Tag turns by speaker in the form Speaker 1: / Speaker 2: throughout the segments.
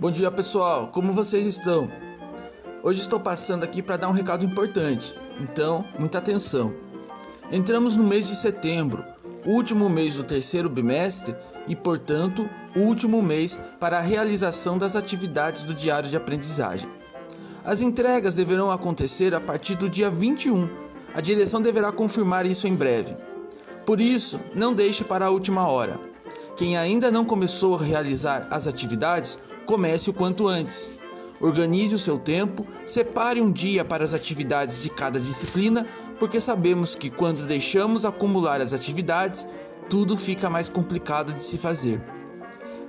Speaker 1: Bom dia pessoal, como vocês estão? Hoje estou passando aqui para dar um recado importante, então muita atenção. Entramos no mês de setembro, último mês do terceiro bimestre e, portanto, último mês para a realização das atividades do diário de aprendizagem. As entregas deverão acontecer a partir do dia 21. A direção deverá confirmar isso em breve. Por isso, não deixe para a última hora. Quem ainda não começou a realizar as atividades, comece o quanto antes. Organize o seu tempo, separe um dia para as atividades de cada disciplina, porque sabemos que quando deixamos acumular as atividades, tudo fica mais complicado de se fazer.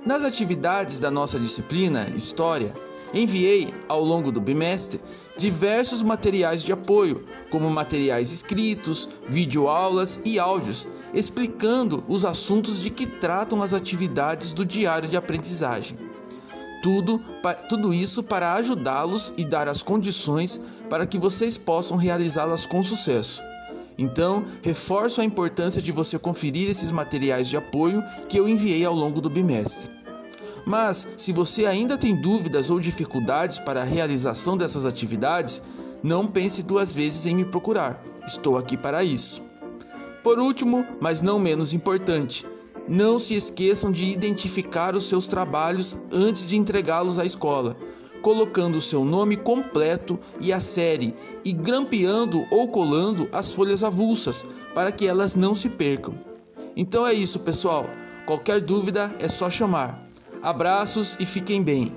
Speaker 1: Nas atividades da nossa disciplina, História, enviei, ao longo do bimestre, diversos materiais de apoio, como materiais escritos, videoaulas e áudios, explicando os assuntos de que tratam as atividades do diário de aprendizagem. Tudo, tudo isso para ajudá-los e dar as condições para que vocês possam realizá-las com sucesso. Então, reforço a importância de você conferir esses materiais de apoio que eu enviei ao longo do bimestre. Mas, se você ainda tem dúvidas ou dificuldades para a realização dessas atividades, não pense duas vezes em me procurar. Estou aqui para isso. Por último, mas não menos importante, não se esqueçam de identificar os seus trabalhos antes de entregá-los à escola, colocando o seu nome completo e a série e grampeando ou colando as folhas avulsas para que elas não se percam. Então é isso, pessoal. Qualquer dúvida é só chamar. Abraços e fiquem bem.